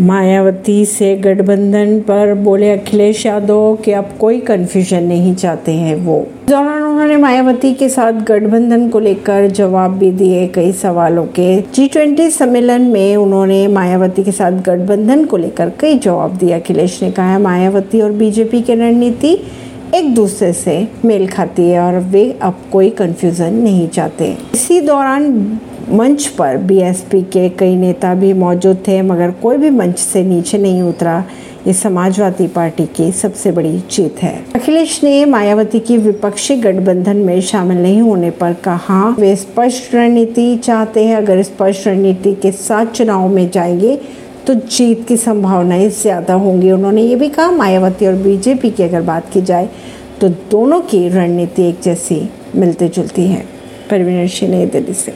मायावती से गठबंधन पर बोले, अखिलेश यादव, कि अब कोई कन्फ्यूज़न नहीं चाहते हैं वो। दौरान उन्होंने मायावती के साथ गठबंधन को लेकर जवाब भी दिए कई सवालों के। जी ट्वेंटी सम्मेलन में उन्होंने मायावती के साथ गठबंधन को लेकर कई जवाब दिए। अखिलेश ने कहा, मायावती और बीजेपी की रणनीति एक दूसरे से मेल खाती है और वे अब कोई कंफ्यूजन नहीं चाहते। इसी दौरान मंच पर बीएसपी के कई नेता भी मौजूद थे, मगर कोई भी मंच से नीचे नहीं उतरा। ये समाजवादी पार्टी की सबसे बड़ी जीत है। अखिलेश ने मायावती की विपक्षी गठबंधन में शामिल नहीं होने पर कहा, वे स्पष्ट रणनीति चाहते हैं। अगर स्पष्ट रणनीति के साथ चुनाव में जाएँगे तो जीत की संभावनाएँ ज़्यादा होंगी। उन्होंने ये भी कहा, मायावती और बीजेपी की अगर बात की जाए तो दोनों की रणनीति एक जैसी मिलती जुलती है। परवीन सिंह, नई दिल्ली से।